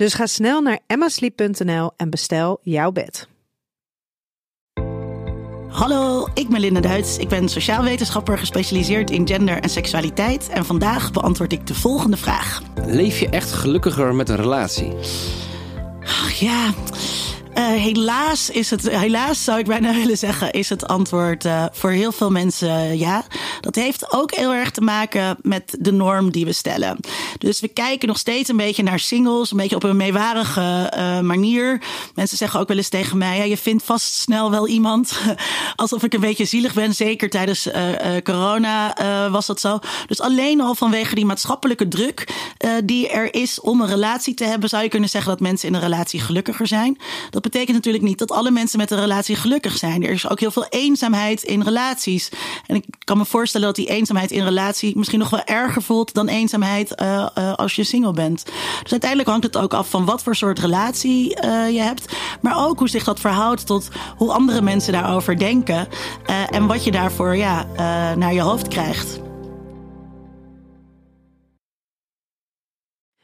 Dus ga snel naar emmasleep.nl en bestel jouw bed. Hallo, ik ben Linda Duits. Ik ben sociaal wetenschapper gespecialiseerd in gender en seksualiteit. En vandaag beantwoord ik de volgende vraag. Leef je echt gelukkiger met een relatie? Ach, ja, uh, helaas is het, helaas zou ik bijna willen zeggen, is het antwoord uh, voor heel veel mensen uh, ja. Dat heeft ook heel erg te maken met de norm die we stellen. Dus we kijken nog steeds een beetje naar singles, een beetje op een meewarige manier. Mensen zeggen ook wel eens tegen mij: ja, je vindt vast snel wel iemand. Alsof ik een beetje zielig ben. Zeker tijdens corona was dat zo. Dus alleen al vanwege die maatschappelijke druk die er is om een relatie te hebben, zou je kunnen zeggen dat mensen in een relatie gelukkiger zijn. Dat betekent natuurlijk niet dat alle mensen met een relatie gelukkig zijn. Er is ook heel veel eenzaamheid in relaties. En ik kan me voorstellen dat die eenzaamheid in relatie misschien nog wel erger voelt dan eenzaamheid uh, uh, als je single bent. Dus uiteindelijk hangt het ook af van wat voor soort relatie je hebt. Maar ook hoe zich dat verhoudt tot hoe andere mensen daarover denken. en wat je daarvoor ja, naar je hoofd krijgt.